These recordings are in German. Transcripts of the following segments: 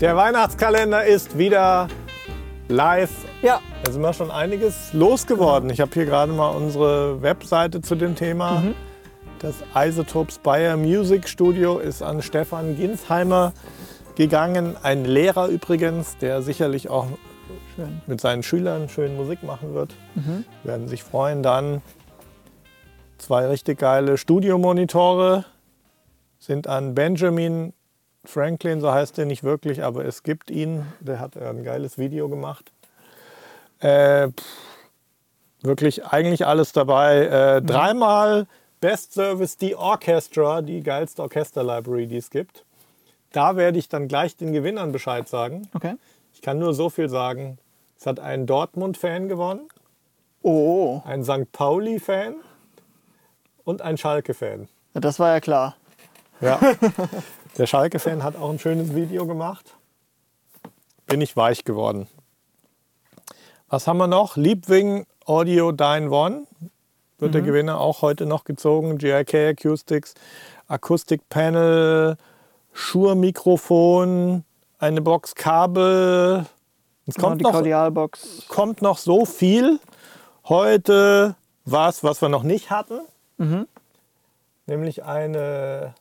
Der Weihnachtskalender ist wieder live. Ja. Da sind wir schon einiges losgeworden. Ich habe hier gerade mal unsere Webseite zu dem Thema. Mhm. Das Isotopes Bayer Music Studio ist an Stefan Ginsheimer gegangen. Ein Lehrer übrigens, der sicherlich auch Schön. mit seinen Schülern schön Musik machen wird. Mhm. Werden sich freuen. Dann zwei richtig geile Studiomonitore sind an Benjamin Franklin, so heißt er nicht wirklich, aber es gibt ihn. Der hat ein geiles Video gemacht. Äh, pff, wirklich eigentlich alles dabei. Äh, Dreimal Best Service die Orchestra, die geilste Orchester-Library, die es gibt. Da werde ich dann gleich den Gewinnern Bescheid sagen. Okay. Ich kann nur so viel sagen. Es hat ein Dortmund-Fan gewonnen, Oh, ein St. Pauli-Fan und ein Schalke-Fan. ja, das war ja klar. Ja. Der Schalke-Fan hat auch ein schönes Video gemacht. Bin ich weich geworden. Was haben wir noch? Liebwing Audio Dyne One. Wird der Gewinner auch heute noch gezogen. GIK Acoustics, Akustikpanel, Shure-Mikrofon, eine Box Kabel. Es Genau, kommt die noch, kommt noch so viel. Heute was, was wir noch nicht hatten. Nämlich eine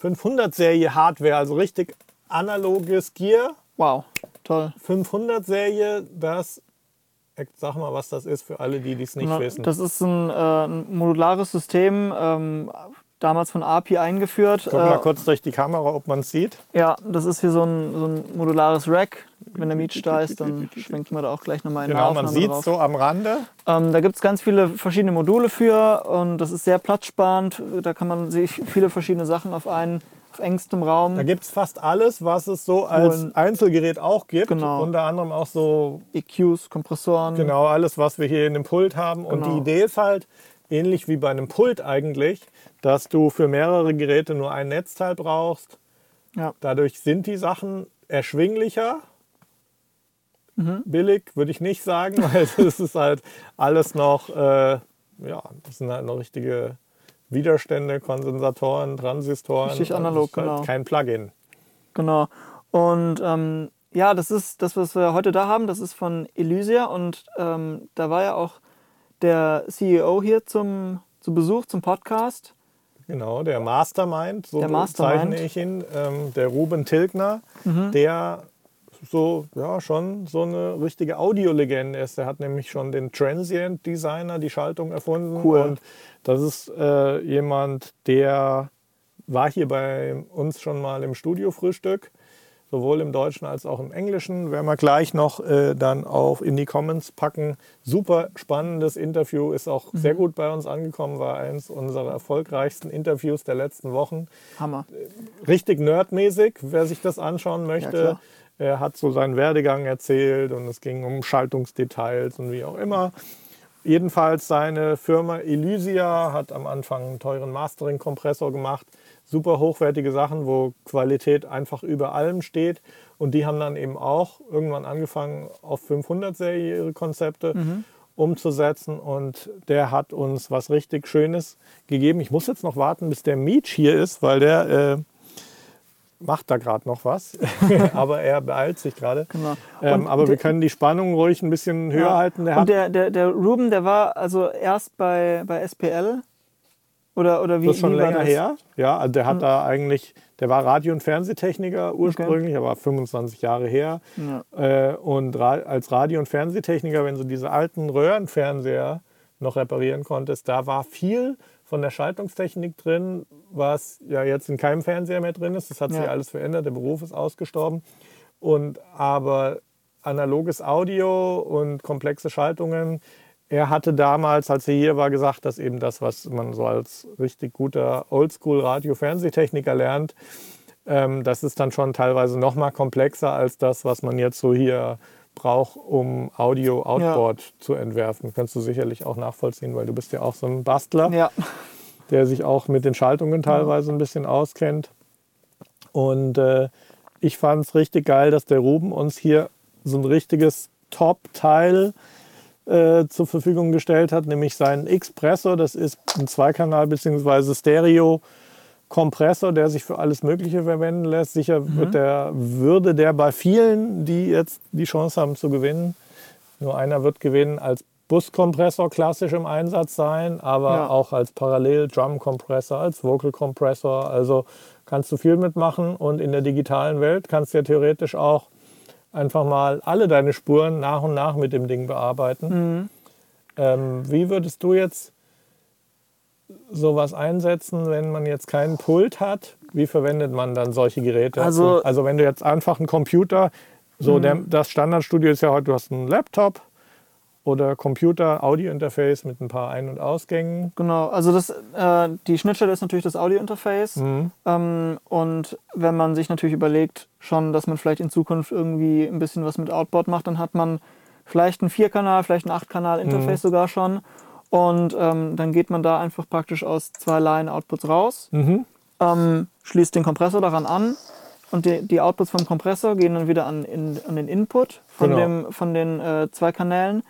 500-Serie Hardware, also richtig analoges Gear. Wow, toll. 500-Serie, das, äh, sag mal, was das ist für alle, die es nicht Na, wissen. Das ist ein, äh, ein modulares System, ähm, damals von API eingeführt. Guck mal Äh, kurz durch die Kamera, ob man es sieht. ja, das ist hier so ein, so ein modulares Rack. Wenn der Mietsch da ist, dann schwenken wir da auch gleich nochmal in Genau, man sieht drauf. so am Rande. Ähm, da gibt es ganz viele verschiedene Module für und das ist sehr platzsparend. Da kann man sich viele verschiedene Sachen auf einen auf engstem Raum. Da gibt es fast alles, was es so als Und- Einzelgerät auch gibt. Genau. Unter anderem auch so EQs, Kompressoren. Genau, alles, was wir hier in dem Pult haben. Und Genau. die Idee ist halt, ähnlich wie bei einem Pult eigentlich, dass du für mehrere Geräte nur ein Netzteil brauchst. Ja. Dadurch sind die Sachen erschwinglicher. Mhm. Billig würde ich nicht sagen, weil es ist halt alles noch, äh, ja, das sind halt noch richtige Widerstände, Kondensatoren, Transistoren. Richtig Also analog, halt genau. Kein Plugin. Genau. Und ähm, ja, das ist das, was wir heute da haben, das ist von Elysia und ähm, da war ja auch der CEO hier zum, zu Besuch zum Podcast. Genau, der Mastermind, so Der Mastermind. Mhm. bezeichne ich ihn, ähm, der Ruben Tilgner, der so, ja, schon so eine richtige Audiolegende ist. Der hat nämlich schon den Transient Designer, die Schaltung erfunden. Cool. Und das ist äh, jemand, der war hier bei uns schon mal im Studiofrühstück, sowohl im Deutschen als auch im Englischen. Werden wir gleich noch äh, dann auf in die Comments packen. Super spannendes Interview, ist auch sehr gut bei uns angekommen, war eins unserer erfolgreichsten Interviews der letzten Wochen. Hammer. Richtig nerdmäßig, wer sich das anschauen möchte. klar. er hat so seinen Werdegang erzählt und es ging um Schaltungsdetails und wie auch immer. Jedenfalls seine Firma Elysia hat am Anfang einen teuren Mastering-Kompressor gemacht. Super hochwertige Sachen, wo Qualität einfach über allem steht. Und die haben dann eben auch irgendwann angefangen, auf 500-Serie ihre Konzepte umzusetzen. Und der hat uns was richtig Schönes gegeben. Ich muss jetzt noch warten, bis der Meech hier ist, weil der äh, macht da gerade noch was. aber er beeilt sich gerade. Genau. Ähm, aber wir können die Spannung ruhig ein bisschen höher Ja. halten. Der und der, der, der Ruben, der war also erst bei, bei SPL oder, oder wie, das ist schon länger das? her. Ja, also der hat da eigentlich, der war Radio- und Fernsehtechniker ursprünglich, aber 25 Jahre her. Ja. Äh, und ra als Radio- und Fernsehtechniker, wenn du diese alten Röhrenfernseher noch reparieren konntest, da war viel von der Schaltungstechnik drin, was ja jetzt in keinem Fernseher mehr drin ist. Das hat sich Ja. alles verändert, der Beruf ist ausgestorben. Und aber analoges Audio und komplexe Schaltungen. Er hatte damals, als er hier war, gesagt, dass eben das, was man so als richtig guter Oldschool-Radio-Fernsehtechniker lernt, ähm, das ist dann schon teilweise noch mal komplexer als das, was man jetzt so hier braucht, um Audio-Outboard zu entwerfen. Kannst du sicherlich auch nachvollziehen, weil du bist ja auch so ein Bastler Ja, der sich auch mit den Schaltungen teilweise ein bisschen auskennt. Und äh, ich fand es richtig geil, dass der Ruben uns hier so ein richtiges Top-Teil äh, zur Verfügung gestellt hat, nämlich seinen Expresso. Das ist ein Zweikanal bzw. Stereo Kompressor, der sich für alles Mögliche verwenden lässt. Sicher Mhm. wird der, würde der bei vielen, die jetzt die Chance haben zu gewinnen, nur einer wird gewinnen, als Buskompressor klassisch im Einsatz sein, aber Ja. auch als Parallel-Drum-Kompressor, als Vocal-Kompressor. Also kannst du viel mitmachen und in der digitalen Welt kannst du ja theoretisch auch einfach mal alle deine Spuren nach und nach mit dem Ding bearbeiten. Mhm. Ähm, wie würdest du jetzt sowas einsetzen, wenn man jetzt keinen Pult hat? Wie verwendet man dann solche Geräte? Also- also wenn du jetzt einfach einen Computer, so der, das Standardstudio ist ja heute, du hast einen Laptop oder Computer, Audio-Interface mit ein paar Ein- und Ausgängen. Genau, also das, äh, die Schnittstelle ist natürlich das Audio-Interface. Mhm. Ähm, und wenn man sich natürlich überlegt, schon, dass man vielleicht in Zukunft irgendwie ein bisschen was mit Outboard macht, dann hat man vielleicht ein Vierkanal, vielleicht ein Acht-Kanal-Interface sogar schon. Und ähm, dann geht man da einfach praktisch aus zwei Line-Outputs raus, Mhm. ähm, schließt den Kompressor daran an und die, die Outputs vom Kompressor gehen dann wieder an, in, an den Input von, Genau. dem, von den äh, zwei Kanälen,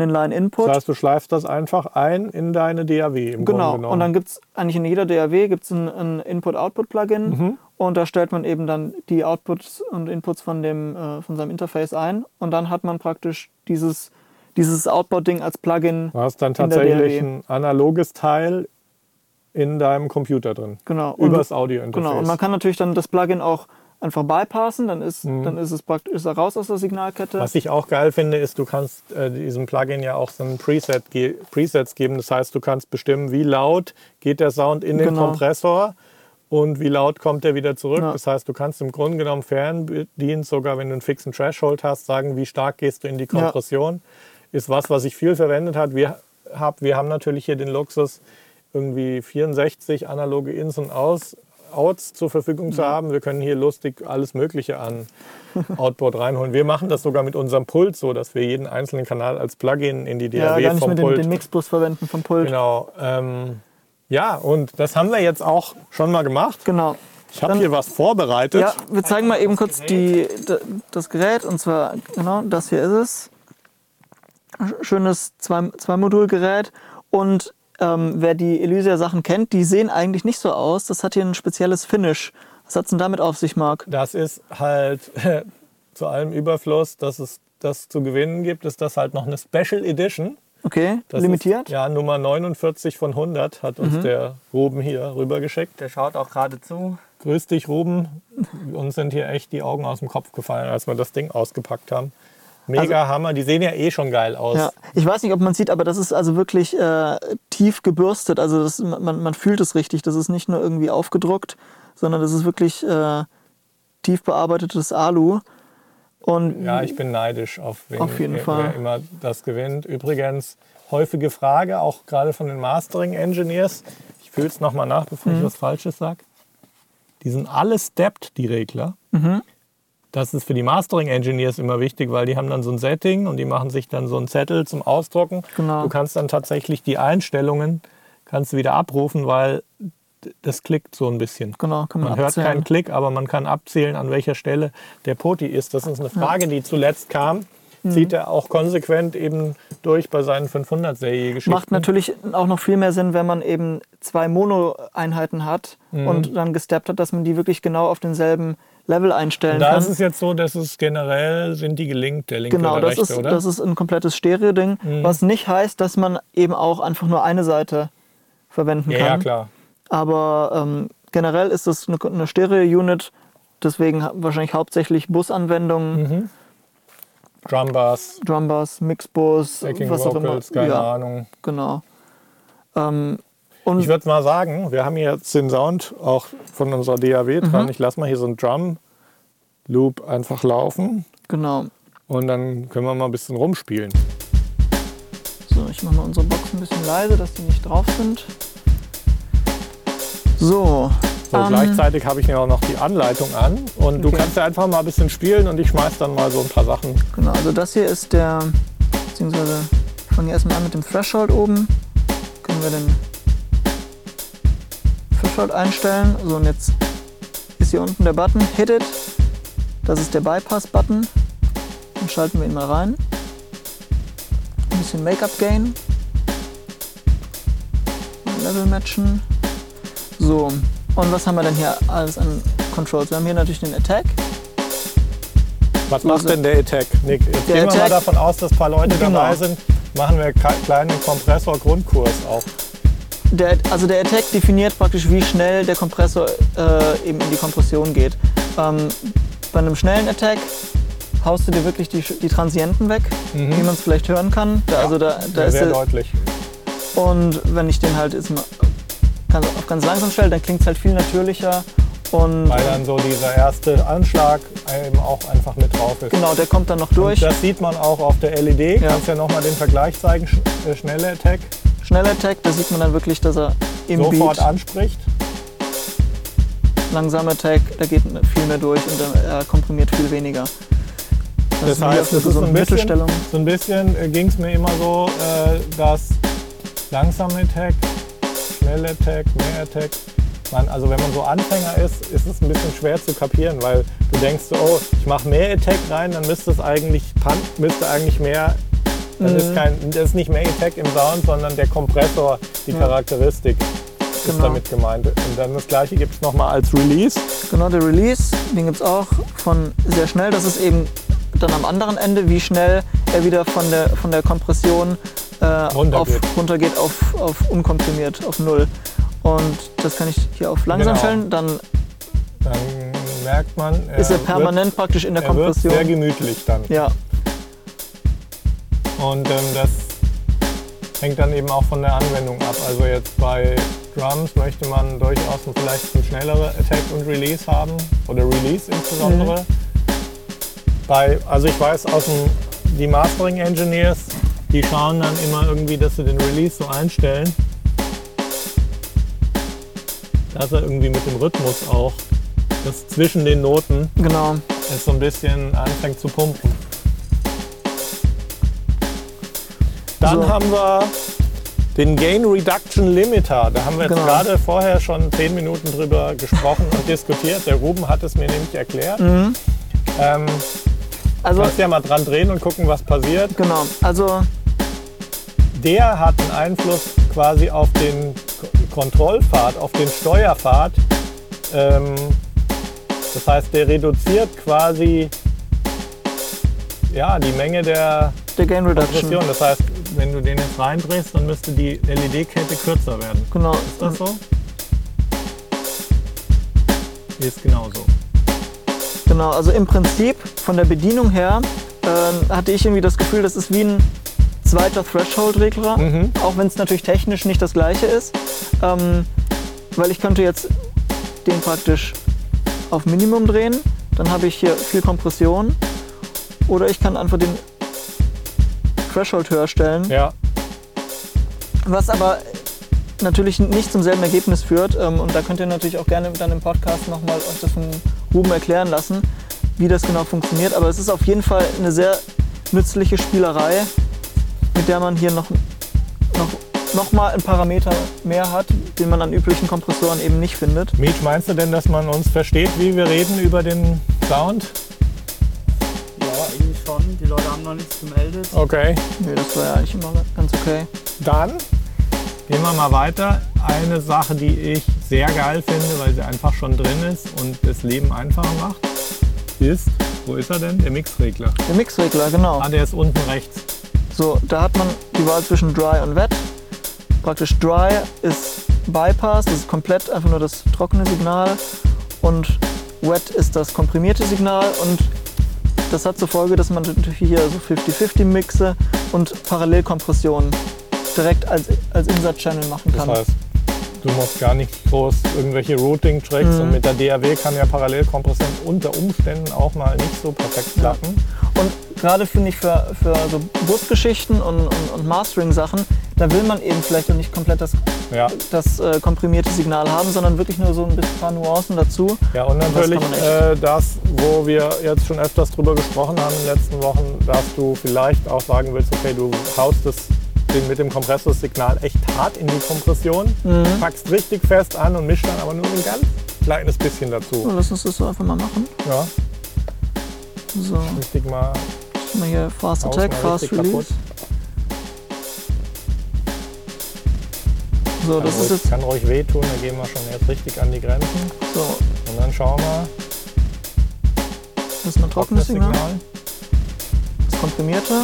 den Line-Input. Das heißt, du schleifst das einfach ein in deine DAW im Genau, und dann gibt es eigentlich in jeder DAW gibt's ein, ein Input-Output-Plugin Mhm. und da stellt man eben dann die Outputs und Inputs von, dem, äh, von seinem Interface ein und dann hat man praktisch dieses, dieses Outboard-Ding als Plugin. du hast dann in tatsächlich ein analoges Teil in deinem Computer drin. Genau. Und, Übers Audio-Interface. genau. Und man kann natürlich dann das Plugin auch einfach bypassen, dann ist, Mhm. dann ist es praktisch ist er raus aus der Signalkette. Was ich auch geil finde, ist, du kannst äh, diesem Plugin ja auch so ein Preset ge Presets geben. Das heißt, du kannst bestimmen, wie laut geht der Sound in den Genau. Kompressor und wie laut kommt er wieder zurück. Ja. Das heißt, du kannst im Grunde genommen fernbedient, sogar wenn du einen fixen Threshold hast, sagen, wie stark gehst du in die Ja. Kompression. Ist was, was ich viel verwendet habe. Wir, hab, wir haben natürlich hier den Luxus, irgendwie 64 analoge Ins und Aus. Outs zur Verfügung zu haben. Wir können hier lustig alles Mögliche an Outboard reinholen. Wir machen das sogar mit unserem Pult so, dass wir jeden einzelnen Kanal als Plugin in die ja, DAW gar nicht vom mit den, Pult. den Mixbus verwenden vom Pult. Genau. Ähm, ja, und das haben wir jetzt auch schon mal gemacht. Genau. Ich habe hier was vorbereitet. Ja, wir zeigen mal eben kurz die, das Gerät und zwar, genau, das hier ist es. Schönes zwei- Zwei-Modul-Gerät und ähm, wer die Elysia-Sachen kennt, die sehen eigentlich nicht so aus. Das hat hier ein spezielles Finish. Was hat's denn damit auf sich, Marc? Das ist halt zu allem Überfluss, dass es das zu gewinnen gibt, ist das halt noch eine Special Edition. Okay, Das limitiert? Mhm. Ist, ja, Nummer 49 von 100 hat uns der Ruben hier rübergeschickt. Der schaut auch gerade zu. Grüß dich, Ruben. Uns sind hier echt die Augen aus dem Kopf gefallen, als wir das Ding ausgepackt haben. Mega Hammer. Die sehen ja eh schon geil aus. Ja, ich weiß nicht, ob man sieht, aber das ist also wirklich äh, tief gebürstet. Also das, man, man fühlt es richtig. Das ist nicht nur irgendwie aufgedruckt, sondern das ist wirklich äh, tief bearbeitetes Alu. Und Ja, ich bin neidisch auf wen Auf jeden wer, Fall. wer immer das gewinnt. Übrigens, häufige Frage, auch gerade von den Mastering-Engineers. Ich fühle es nochmal nach, bevor Mhm. ich was Falsches sage. Die sind alle stepped, die Regler. Mhm. Das ist für die Mastering-Engineers immer wichtig, weil die haben dann so ein Setting und die machen sich dann so einen Zettel zum Ausdrucken. Genau. Du kannst dann tatsächlich die Einstellungen kannst wieder abrufen, weil das klickt so ein bisschen. genau, man, Man hört abzählen. keinen Klick, aber man kann abzählen, an welcher Stelle der Poti ist. Das ist eine Frage, die zuletzt kam. Mhm. Zieht er auch konsequent eben durch bei seinen 500-Serie-Geschichten. Macht natürlich auch noch viel mehr Sinn, wenn man eben zwei Mono-Einheiten hat Mhm. und dann gesteppt hat, dass man die wirklich genau auf denselben Level einstellen Da kann. ist es jetzt so, dass es generell sind die gelinkt, der linke Genau, oder das rechte, ist, oder? das ist ein komplettes Stereo-Ding, Mhm. was nicht heißt, dass man eben auch einfach nur eine Seite verwenden ja, kann. ja, klar. Aber ähm, generell ist es eine, eine Stereo-Unit, deswegen wahrscheinlich hauptsächlich Busanwendungen, Mhm. Drum Bass, Drumbass, Mixbus, Backing was auch immer. Vocals, keine ja, Ahnung. genau. Ähm, und Ich würde mal sagen, wir haben hier jetzt den Sound auch von unserer DAW Mhm. dran. Ich lasse mal hier so einen Drum Loop einfach laufen genau. und dann können wir mal ein bisschen rumspielen. So, ich mache mal unsere Box ein bisschen leise, dass die nicht drauf sind. So. So, ähm, gleichzeitig habe ich ja auch noch die Anleitung an und du Okay. kannst ja einfach mal ein bisschen spielen und ich schmeiß dann mal so ein paar Sachen. Genau, also das hier ist der, beziehungsweise ich fange erstmal an mit dem Threshold oben. Können wir den Threshold einstellen. So, und jetzt ist hier unten der Button Hit It. Das ist der Bypass-Button. Dann schalten wir ihn mal rein. Ein bisschen Make-up-Gain. Level matchen. So, Und was haben wir denn hier alles an Controls? Wir haben hier natürlich den Attack. Was macht denn der Attack, Nick? Jetzt gehen wir mal davon aus, dass ein paar Leute Genau. dabei sind. Machen wir einen kleinen Kompressor-Grundkurs auch. Der, also der Attack definiert praktisch, wie schnell der Kompressor äh, eben in die Kompression geht. Ähm, bei einem schnellen Attack haust du dir wirklich die, die Transienten weg, wie man es vielleicht hören kann. Da, also da, da Ja, ist sehr deutlich. und wenn ich den halt jetzt mal ganz, auf ganz langsam stelle, dann klingt es halt viel natürlicher. Und Weil dann so dieser erste Anschlag eben auch einfach mit drauf ist. genau, der kommt dann noch Und durch. das sieht man auch auf der LED. Ja. Kannst ja nochmal den Vergleich zeigen. Sch äh, schnelle Attack. Schneller Attack, da sieht man dann wirklich, dass er im Sofort Beat anspricht. langsamer Attack, da geht viel mehr durch und er komprimiert viel weniger. Das ist hier heißt, das ist so eine ein bisschen, Mittelstellung. so ein bisschen äh, ging es mir immer so, äh, dass langsame Attack, schnelle Attack, mehr Attack. Man, also wenn man so Anfänger ist, ist es ein bisschen schwer zu kapieren, weil du denkst, oh, ich mache mehr Attack rein, dann müsste es eigentlich, müsste eigentlich mehr, das, Mhm. ist kein, das ist nicht mehr Attack im Sound, sondern der Kompressor, die Ja. Charakteristik ist Genau. damit gemeint. Und dann das gleiche gibt es nochmal als Release. Genau, der Release, den gibt es auch von sehr schnell. Das ist eben dann am anderen Ende, wie schnell er wieder von der, von der Kompression äh, auf, Runtergeht. runtergeht auf, auf unkomprimiert, auf Null. Und das kann ich hier auf langsam Genau. stellen, dann Dann merkt man, ist er wird- permanent praktisch in der er wird sehr Kompression. gemütlich dann. Ja, Und ähm, das hängt dann eben auch von der Anwendung ab. Also jetzt bei Drums möchte man durchaus vielleicht ein schnellere Attack und Release haben oder Release insbesondere. Mhm. Bei, also ich weiß aus dem, die Mastering Engineers, die schauen dann immer irgendwie, dass sie den Release so einstellen, dass er irgendwie mit dem Rhythmus auch, das zwischen den Noten genau. es so ein bisschen anfängt zu pumpen. Dann So. haben wir den Gain Reduction Limiter. Da haben wir jetzt Genau. gerade vorher schon zehn Minuten drüber gesprochen und diskutiert. Der Ruben hat es mir nämlich erklärt. Mhm. Ähm, Also, kannst ja mal dran drehen und gucken, was passiert. genau. Also, Der hat einen Einfluss quasi auf den Kontrollpfad, auf den Steuerpfad. Ähm, das heißt, der reduziert quasi ja, die Menge der der Gain Reduction. Das heißt, wenn du den jetzt reindrehst, dann müsste die LED-Kette kürzer werden. Genau. Ist das so? Ist genauso. Genau, also im Prinzip von der Bedienung her äh, hatte ich irgendwie das Gefühl, das ist wie ein zweiter Threshold-Regler, Mhm. auch wenn es natürlich technisch nicht das gleiche ist. Ähm, weil ich könnte jetzt den praktisch auf Minimum drehen, dann habe ich hier viel Kompression. Oder ich kann einfach den Threshold höher stellen, Ja, was aber natürlich nicht zum selben Ergebnis führt. Ähm, und da könnt ihr natürlich auch gerne dann im Podcast nochmal euch das von Ruben erklären lassen, wie das genau funktioniert. Aber es ist auf jeden Fall eine sehr nützliche Spielerei, mit der man hier noch, noch, noch mal einen Parameter mehr hat, den man an üblichen Kompressoren eben nicht findet. Mietsch, meinst du denn, dass man uns versteht, wie wir reden über den Sound? Die Leute haben noch nichts gemeldet. Okay. Nee, das war ja eigentlich immer ganz okay. Dann gehen wir mal weiter. Eine Sache, die ich sehr geil finde, weil sie einfach schon drin ist und das Leben einfacher macht, ist, wo ist er denn? Der Mixregler. Der Mixregler, genau. Ah, der ist unten rechts. So, da hat man die Wahl zwischen Dry und Wet. Praktisch Dry ist Bypass, das ist komplett einfach nur das trockene Signal. Und Wet ist das komprimierte Signal. Und das hat zur Folge, dass man natürlich hier so 50-50 Mixe und Parallelkompressionen direkt als, als Insert-Channel machen Das kann. heißt, du musst gar nicht groß irgendwelche Routing-Tricks Mhm. und mit der DAW kann ja Parallelkompression unter Umständen auch mal nicht so perfekt klappen. Und gerade finde ich für, für so Busgeschichten und, und, und Mastering-Sachen, da will man eben vielleicht auch nicht komplett das, Ja. das äh, komprimierte Signal haben, sondern wirklich nur so ein bisschen paar Nuancen dazu. Ja, und das natürlich man echt. äh, das, wo wir jetzt schon öfters drüber gesprochen haben in den letzten Wochen, dass du vielleicht auch sagen willst, okay, du haust das den, mit dem Kompressorsignal echt hart in die Kompression, Mhm. packst richtig fest an und mischst dann aber nur ein ganz kleines bisschen dazu. So, lass uns das so einfach mal machen. Ja, So, richtig mal mal hier Fast Attack, Fast Release. kaputt. So, Kann das ist ruhig, kann ruhig wehtun, da gehen wir schon jetzt richtig an die Grenzen. so. Und dann schauen wir, Das ist ein trockenes Signal. Signal. Das komprimierte.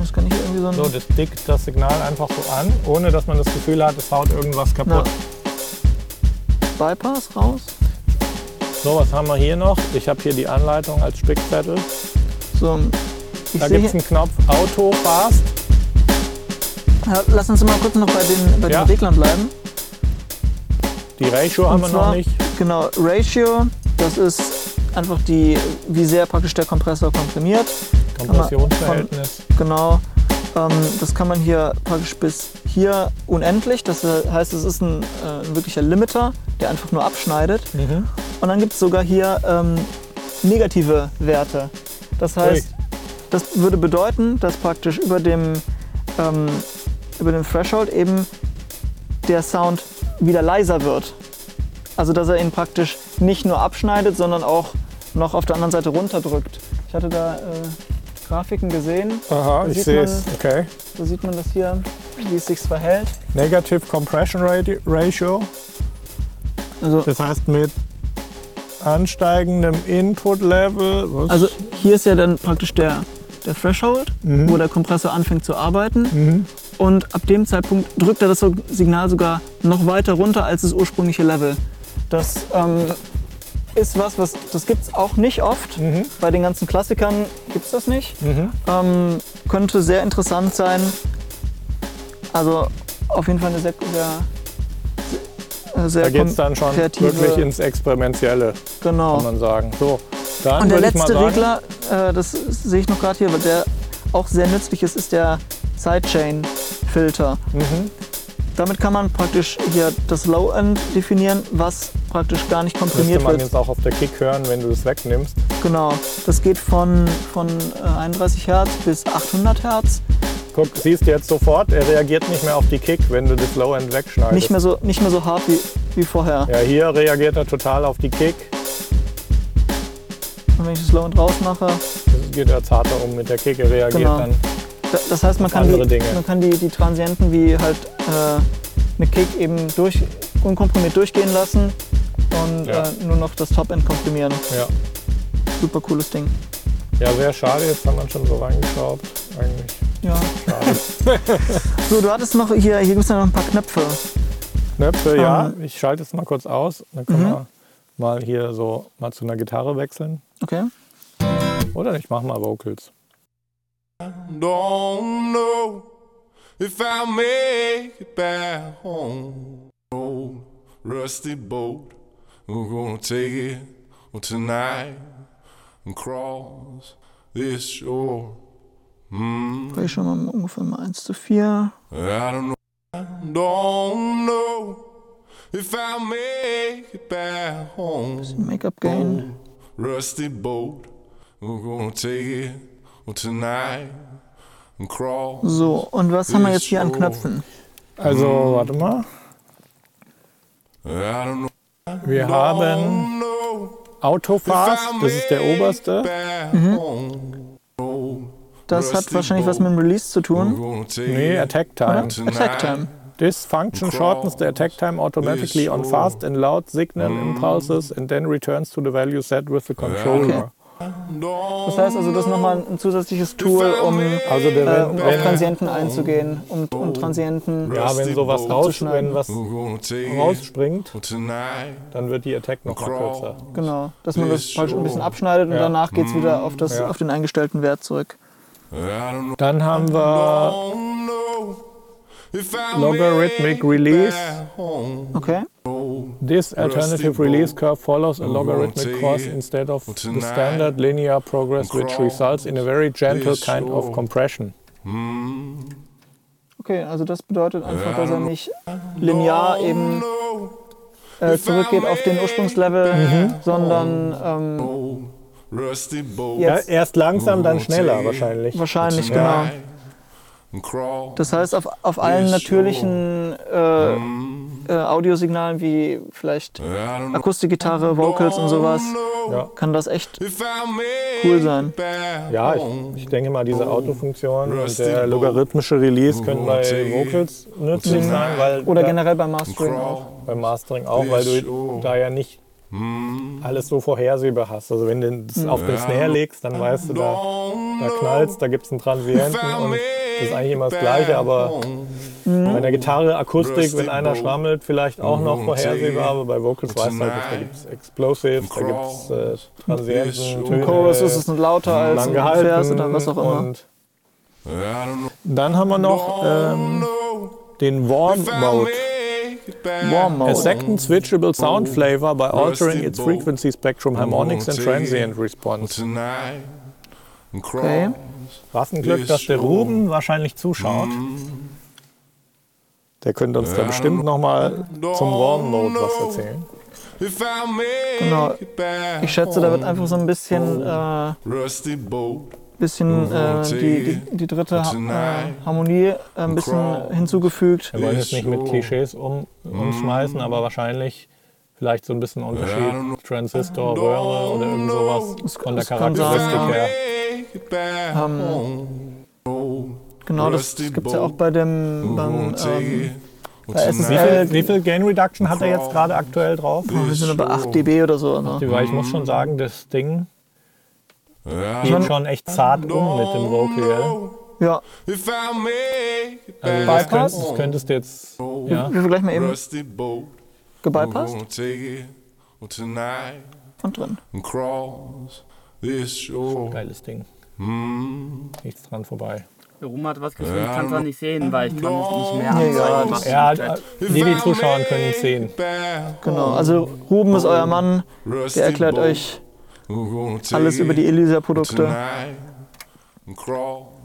Das kann ich irgendwie so ein. So, das dickt das Signal einfach so an, ohne dass man das Gefühl hat, es haut irgendwas kaputt. Bypass raus. So, was haben wir hier noch? Ich habe hier die Anleitung als Spickzettel. So, Da gibt es einen Knopf Auto Fast. Ja, lass uns mal kurz noch bei den, bei Ja. den Reglern bleiben. Die Ratio haben wir zwar- noch nicht. Genau, Ratio, das ist einfach die, wie sehr praktisch der Kompressor komprimiert. Kompressionsverhältnis. Genau. Ähm, das kann man hier praktisch bis hier unendlich. Das heißt, es ist ein, äh, ein wirklicher Limiter, der einfach nur abschneidet. Mhm. Und dann gibt es sogar hier ähm, negative Werte. Das heißt, das würde bedeuten, dass praktisch über dem, ähm, über dem Threshold eben der Sound wieder leiser wird. Also dass er ihn praktisch nicht nur abschneidet, sondern auch noch auf der anderen Seite runterdrückt. Ich hatte da äh, Grafiken gesehen. Aha, ich sehe es. Okay. Da sieht man das hier, wie es sich verhält. Negative Compression Rati- Ratio. Also, Das heißt mit ansteigendem Input Level. Was? also hier ist ja dann praktisch der, der Threshold, Mhm. wo der Kompressor anfängt zu arbeiten. Mhm. Und ab dem Zeitpunkt drückt er das Signal sogar noch weiter runter als das ursprüngliche Level. Das ähm, ist was, was das gibt es auch nicht oft. Mhm. Bei den ganzen Klassikern gibt es das nicht. Mhm. Ähm, könnte sehr interessant sein. Also auf jeden Fall eine sehr, sehr, sehr Da geht es dann schon wirklich ins Experimentelle, genau. kann man sagen. So, dann Und der würde ich mal letzte sagen, Regler, äh, das sehe ich noch gerade hier, weil der auch sehr nützlich ist, ist der Sidechain-Filter. Mhm. Damit kann man praktisch hier das Low-End definieren, was praktisch gar nicht müsste komprimiert man wird. jetzt auch auf der Kick hören, wenn du das wegnimmst. Genau. Das geht von, von äh, 31 Hertz bis 800 Hertz. Guck, siehst du jetzt sofort, er reagiert nicht mehr auf die Kick, wenn du das Low End wegschneidest. Nicht mehr so, nicht mehr so hart wie, wie vorher. Ja, hier reagiert er total auf die Kick. Und wenn ich das Low-End rausmache, Das geht er zarter um mit der Kick, er reagiert Genau. dann. Da- das heißt, man kann, die, Dinge. man kann die, die Transienten wie halt äh, eine Kick eben durch, unkomprimiert durchgehen lassen und Ja. äh, nur noch das Top-End komprimieren. Ja. Super cooles Ding. ja, sehr schade, jetzt haben wir schon so reingeschraubt. Eigentlich Ja. schade. So, du hattest noch, hier, hier gibt es noch ein paar Knöpfe. Knöpfe, ja. Ähm. Ich schalte es mal kurz aus. Dann können Mhm. wir mal hier so mal zu einer Gitarre wechseln. Okay. Oder ich mache mal Vocals. Don't know if I'll make it back home. Old rusty boat, we're gonna take it tonight and cross this shore. Mm, ich schon mal ungefähr mal 1 zu 4. I don't know, don't know if I'll make it back home. Make-up Gain. Rusty boat, we're gonna take it. So, und was haben wir jetzt hier an Knöpfen? Also, warte mal. Wir haben Autofast, das ist der oberste. Das hat wahrscheinlich was mit dem Release zu tun. Nee, Attack Time. Attack Time. This function shortens the attack time automatically on fast and loud signal impulses and then returns to the value set with the controller. Das heißt also, das ist nochmal ein zusätzliches Tool, um, Also der, äh, wenn, um auf Transienten einzugehen und, und Transienten. ja, wenn sowas raus, wenn was rausspringt, dann wird die Attack noch mal kürzer. Genau, dass man das praktisch ein bisschen abschneidet und Ja. danach geht es wieder auf, das, Ja. auf den eingestellten Wert zurück. Dann haben wir Logarithmic Release. Okay. This alternative release curve follows a logarithmic course instead of the standard linear progress, which results in a very gentle kind of compression. Okay, also das bedeutet einfach, dass er nicht linear eben äh, zurückgeht auf den Ursprungslevel, sondern ähm. Ja, erst langsam, dann schneller wahrscheinlich. wahrscheinlich, genau. Das heißt, auf, auf allen natürlichen äh, äh, Audiosignalen wie vielleicht. Akustikgitarre, Vocals und sowas, Ja. kann das echt Cool sein. Ja, ich, ich denke mal, diese Autofunktion und der logarithmische Release können bei Vocals nützlich sein, weil oder da- generell beim Mastering auch. beim Mastering auch, weil du da ja nicht alles so vorhersehbar hast. Also wenn du das auf den Snare legst, dann weißt du, da, da knallst, da gibt es einen Transienten und das ist eigentlich immer das Gleiche, aber bei einer Gitarre, Akustik, wenn einer schrammelt, vielleicht auch noch vorhersehbar, aber bei Vocals halt, nicht, da gibt es Explosives, da gibt es äh, Transienten, Töne, Im Chorus ist es ein lauter als gehalten Vers oder was auch immer. dann haben wir noch ähm, den Warm Mode. Warm A Mode. second switchable sound flavor by altering its frequency spectrum, harmonics and transient response. Okay. Was ein Glück, dass der Ruben wahrscheinlich zuschaut. Der könnte uns da bestimmt nochmal zum Warm Mode was erzählen. Genau. Ich schätze, da wird einfach so ein bisschen, äh, Rusty boat bisschen äh, die, die, die dritte ha äh, Harmonie äh, ein bisschen hinzugefügt. Wir wollen jetzt nicht mit Klischees um, umschmeißen, aber wahrscheinlich vielleicht so ein bisschen Unterschied. Transistor, Röhre oder irgend sowas von der Charakteristik her. Ähm. Genau, das gibt es ja auch bei dem beim, ähm, bei Wie viel, wie viel Gain Reduction hat er jetzt gerade aktuell drauf? Wir sind aber 8 dB oder so. Ne? Weil ich muss schon sagen, das Ding Ja, geht schon echt zart um mit dem Vocal. Ja, Also das, könnt, Bypass? das könntest du jetzt, ja, wir gleich mal eben tonight und drin. geiles Ding. Mm. Nichts dran vorbei. Der Ruhm hat was gefunden, ich kann es zwar nicht sehen, weil ich kann es nicht mehr Nee, anzeigen. ja, Ja, Chat. nee, die Zuschauer können es sehen. Genau, also Ruben ist euer Mann, der erklärt euch alles über die Elysia-Produkte.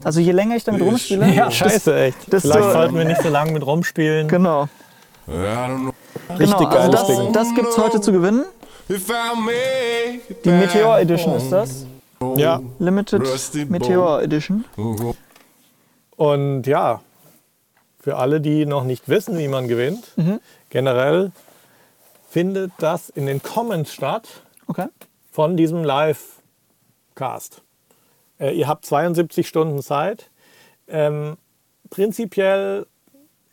Also je länger ich damit rumspiele, Ja, scheiße, echt. desto- Vielleicht sollten wir nicht so lange mit rumspielen. genau, don't know genau. Also das, Ding. das gibt es heute zu gewinnen. Die Meteor Edition ist das. Ja, Limited Meteor Edition. Und ja, für alle, die noch nicht wissen, wie man gewinnt, generell findet das in den Comments statt Okay. von diesem Live-Cast. Äh, ihr habt 72 Stunden Zeit. Ähm, prinzipiell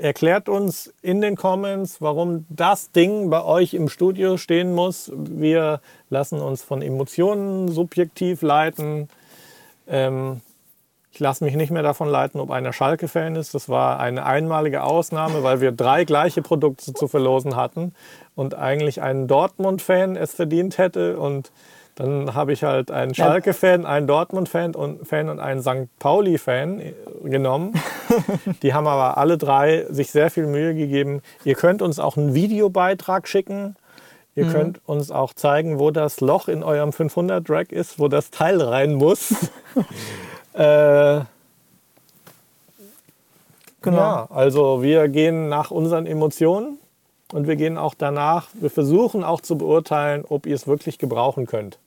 erklärt uns in den Comments, warum das Ding bei euch im Studio stehen muss. Wir lassen uns von Emotionen subjektiv leiten. Ähm, ich lasse mich nicht mehr davon leiten, ob einer Schalke-Fan ist. Das war eine einmalige Ausnahme, weil wir drei gleiche Produkte zu verlosen hatten und eigentlich ein Dortmund-Fan es verdient hätte. Und dann habe ich halt einen Schalke-Fan, einen Dortmund-Fan und, Fan und einen St. Pauli-Fan äh, genommen. Die haben aber alle drei sich sehr viel Mühe gegeben. Ihr könnt uns auch einen Videobeitrag schicken. Ihr könnt uns auch zeigen, wo das Loch in eurem 500-Rack ist, wo das Teil rein muss. äh, Genau. ja, also wir gehen nach unseren Emotionen und wir gehen auch danach, wir versuchen auch zu beurteilen, ob ihr es wirklich gebrauchen könnt.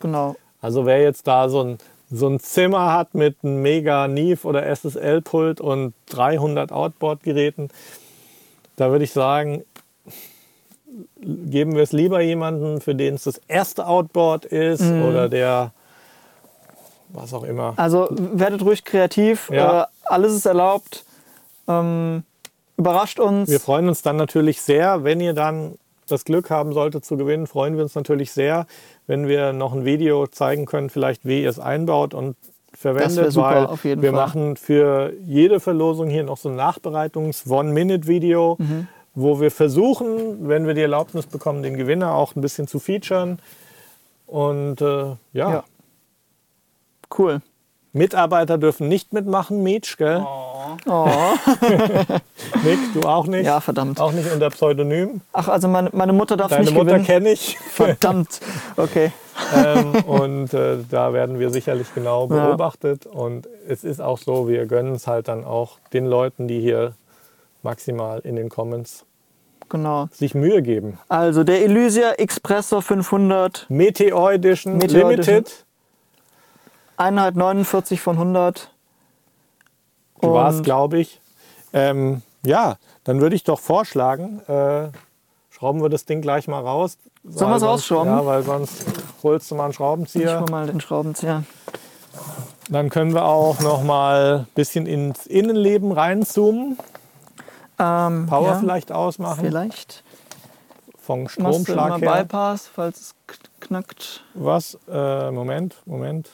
Genau. Also wer jetzt da so ein, so ein Zimmer hat mit einem Mega Neve oder SSL-Pult und 300 Outboard-Geräten, da würde ich sagen, geben wir es lieber jemandem, für den es das erste Outboard ist oder der, was auch immer. Also werdet ruhig kreativ. Ja. Äh, alles ist erlaubt. Ähm, überrascht uns. Wir freuen uns dann natürlich sehr, wenn ihr dann das Glück haben solltet zu gewinnen, freuen wir uns natürlich sehr, wenn wir noch ein Video zeigen können, vielleicht wie ihr es einbaut und verwendet, super, weil auf jeden wir Fall. machen für jede Verlosung hier noch so ein Nachbereitungs-One-Minute-Video, Mhm. wo wir versuchen, wenn wir die Erlaubnis bekommen, den Gewinner auch ein bisschen zu featuren. Und äh, ja, Ja. Cool. Mitarbeiter dürfen nicht mitmachen, Mietsch, gell? Oh. Nick, du auch nicht? Ja, verdammt. Auch nicht unter Pseudonym. Ach, also meine, meine Mutter darf Deine nicht Mutter gewinnen. kenne ich. Verdammt. Okay. ähm, und äh, da werden wir sicherlich genau Ja. beobachtet. Und es ist auch so, wir gönnen es halt dann auch den Leuten, die hier maximal in den Comments Genau. sich Mühe geben. Also der Elysia Expressor 500, Meteor Edition Meteor Limited. Einheit 49 von 100. Du warst, glaube ich. Ähm, Ja, dann würde ich doch vorschlagen, äh, schrauben wir das Ding gleich mal raus. Sollen wir es rausschrauben? Ja, weil sonst holst du mal einen Ich Schraubenzieher. hol mal den Schraubenzieher. Dann können wir auch noch mal ein bisschen ins Innenleben reinzoomen. Ähm, Power ja, vielleicht ausmachen. Vielleicht. Vom Machst du Stromschlag her. Bypass, falls es knackt. Was? Äh, Moment, Moment.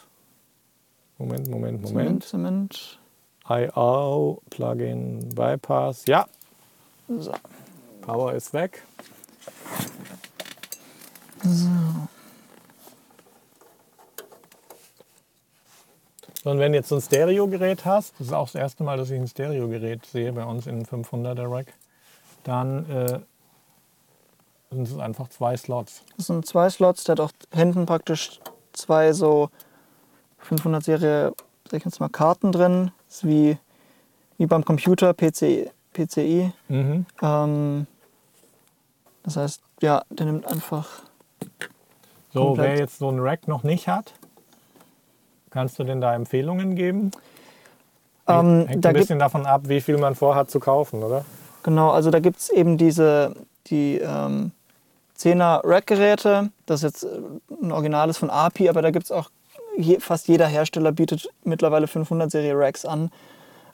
Moment, Moment, Zement, Moment. Zement. IO, Plugin, Bypass. Ja, So. Power ist weg. So. Und wenn du jetzt so ein Stereogerät hast, das ist auch das erste Mal, dass ich ein Stereogerät sehe bei uns in 500er Rack, dann äh, sind es einfach zwei Slots. Das sind zwei Slots, der hat auch hinten praktisch zwei so 500 Serie, sag ich jetzt mal, Karten drin. Ist wie, wie beim Computer, PC, PCI. Mhm. Ähm, das heißt, ja, der nimmt einfach. So, wer jetzt so ein Rack noch nicht hat, kannst du denn da Empfehlungen geben? Ähm, Hängt da ein bisschen davon ab, wie viel man vorhat zu kaufen, oder? genau, also da gibt es eben diese die ähm, 10er Rack-Geräte. Das ist jetzt äh, ein originales von API, aber da gibt es auch je, fast jeder Hersteller bietet mittlerweile 500 Serie Racks an.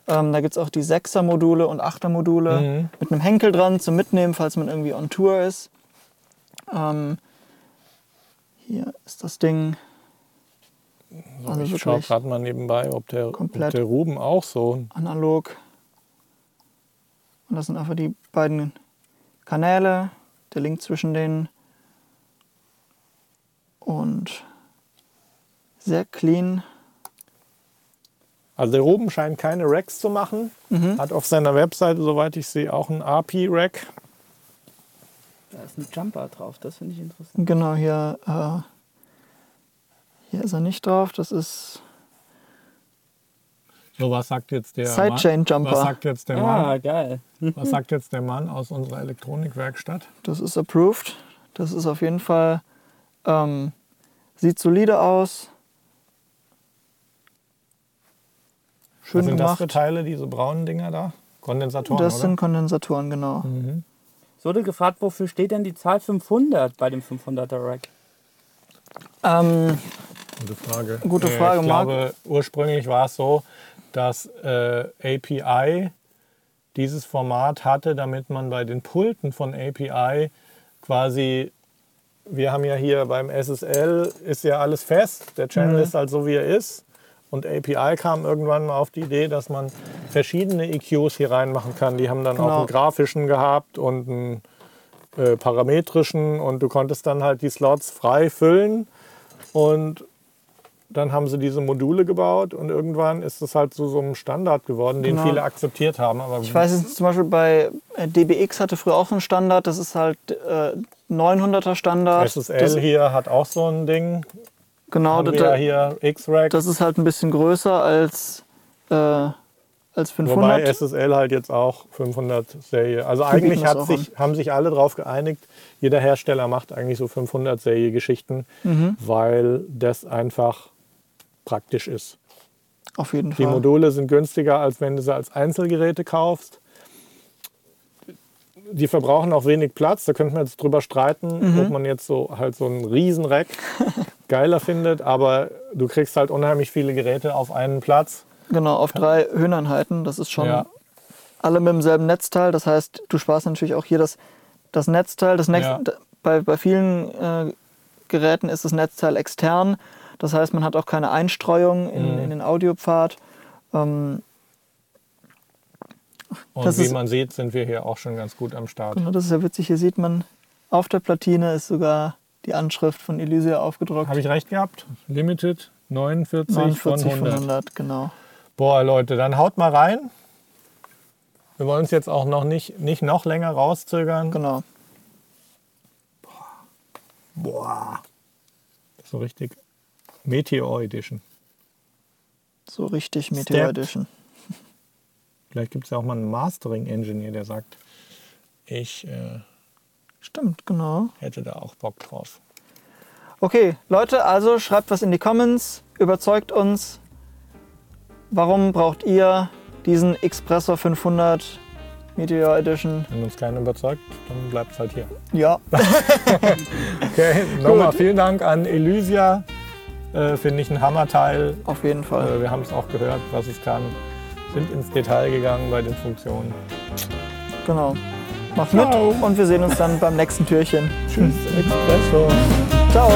Ähm, da gibt es auch die 6er Module und 8er Module Mhm. mit einem Henkel dran zum Mitnehmen, falls man irgendwie on Tour ist. Ähm, hier ist das Ding. Also ich schaue gerade mal nebenbei, ob der, ob der Ruben auch so. analog. Und das sind einfach die beiden Kanäle, der Link zwischen denen. Und sehr clean. Also der Ruben scheint keine Racks zu machen. Mhm. Hat auf seiner Webseite, soweit ich sehe, auch ein API-Rack. Da ist ein Jumper drauf, das finde ich interessant. Genau, hier, äh, hier ist er nicht drauf. Das ist So, was sagt jetzt der Sidechain Mann? Jumper. Was sagt jetzt der Ah, Mann? geil. Was sagt jetzt der Mann aus unserer Elektronikwerkstatt? Das ist approved. Das ist auf jeden Fall, ähm, sieht solide aus. Schön Was sind das gemacht. für Teile, diese braunen Dinger da? Kondensatoren, Das oder? sind Kondensatoren, genau. Mhm. Es wurde gefragt, wofür steht denn die Zahl 500 bei dem 500er Rack? Ähm, Gute Frage. Gute Äh, Frage, Ich Marc. glaube, ursprünglich war es so, dass äh, API dieses Format hatte, damit man bei den Pulten von API quasi, wir haben ja hier beim SSL, ist ja alles fest, der Channel Mhm. ist halt so, wie er ist. Und API kam irgendwann mal auf die Idee, dass man verschiedene EQs hier reinmachen kann. Die haben dann auch Genau. einen grafischen gehabt und einen äh, parametrischen und du konntest dann halt die Slots frei füllen und dann haben sie diese Module gebaut und irgendwann ist es halt zu so einem Standard geworden, den Genau. viele akzeptiert haben. Aber Ich weiß jetzt zum Beispiel bei äh, DBX hatte früher auch so einen Standard, das ist halt äh, 900er Standard. SSL das, hier hat auch so ein Ding. Genau, das, wir ja hier X-Rack. das ist halt ein bisschen größer als, äh, als 500. Wobei SSL halt jetzt auch 500 Serie. Also eigentlich bieten das hat sich, haben sich alle darauf geeinigt, jeder Hersteller macht eigentlich so 500 Serie Geschichten, Mhm. weil das einfach praktisch ist. Auf jeden Die Fall. Module sind günstiger, als wenn du sie als Einzelgeräte kaufst. Die verbrauchen auch wenig Platz. Da könnte man jetzt drüber streiten, Mhm. ob man jetzt so halt so einen Riesenrack geiler findet. Aber du kriegst halt unheimlich viele Geräte auf einen Platz. Genau, auf drei Höheneinheiten. Das ist schon Ja. alle mit demselben Netzteil. Das heißt, du sparst natürlich auch hier das, das Netzteil. Das Netz, Ja. bei, bei vielen äh, Geräten ist das Netzteil extern. Das heißt, man hat auch keine Einstreuung in, Mhm. in den Audiopfad. Ähm, Und Das wie ist- man sieht, sind wir hier auch schon ganz gut am Start. genau, das ist ja witzig. Hier sieht man, auf der Platine ist sogar die Anschrift von Elysia aufgedruckt. Habe ich recht gehabt? Limited 49, 49 von von 100. 100, genau. Boah, Leute, dann haut mal rein. Wir wollen uns jetzt auch noch nicht, nicht noch länger rauszögern. genau. Boah. So richtig Meteor Edition. So richtig Meteor Stepped. Edition. Vielleicht gibt es ja auch mal einen Mastering-Engineer, der sagt, ich äh, Stimmt, genau. hätte da auch Bock drauf. Okay, Leute, also schreibt was in die Comments, überzeugt uns. Warum braucht ihr diesen Expressor 500 Meteor Edition. Wenn uns keiner überzeugt, dann bleibt es halt hier. Ja, Okay, nochmal vielen Dank an Elysia. Äh, Finde ich ein Hammerteil. auf jeden Fall. Äh, wir haben es auch gehört, was es kann. Sind ins Detail gegangen bei den Funktionen. Genau. Macht mit Ciao. und wir sehen uns dann beim nächsten Türchen. Tschüss, Expresso. Ciao.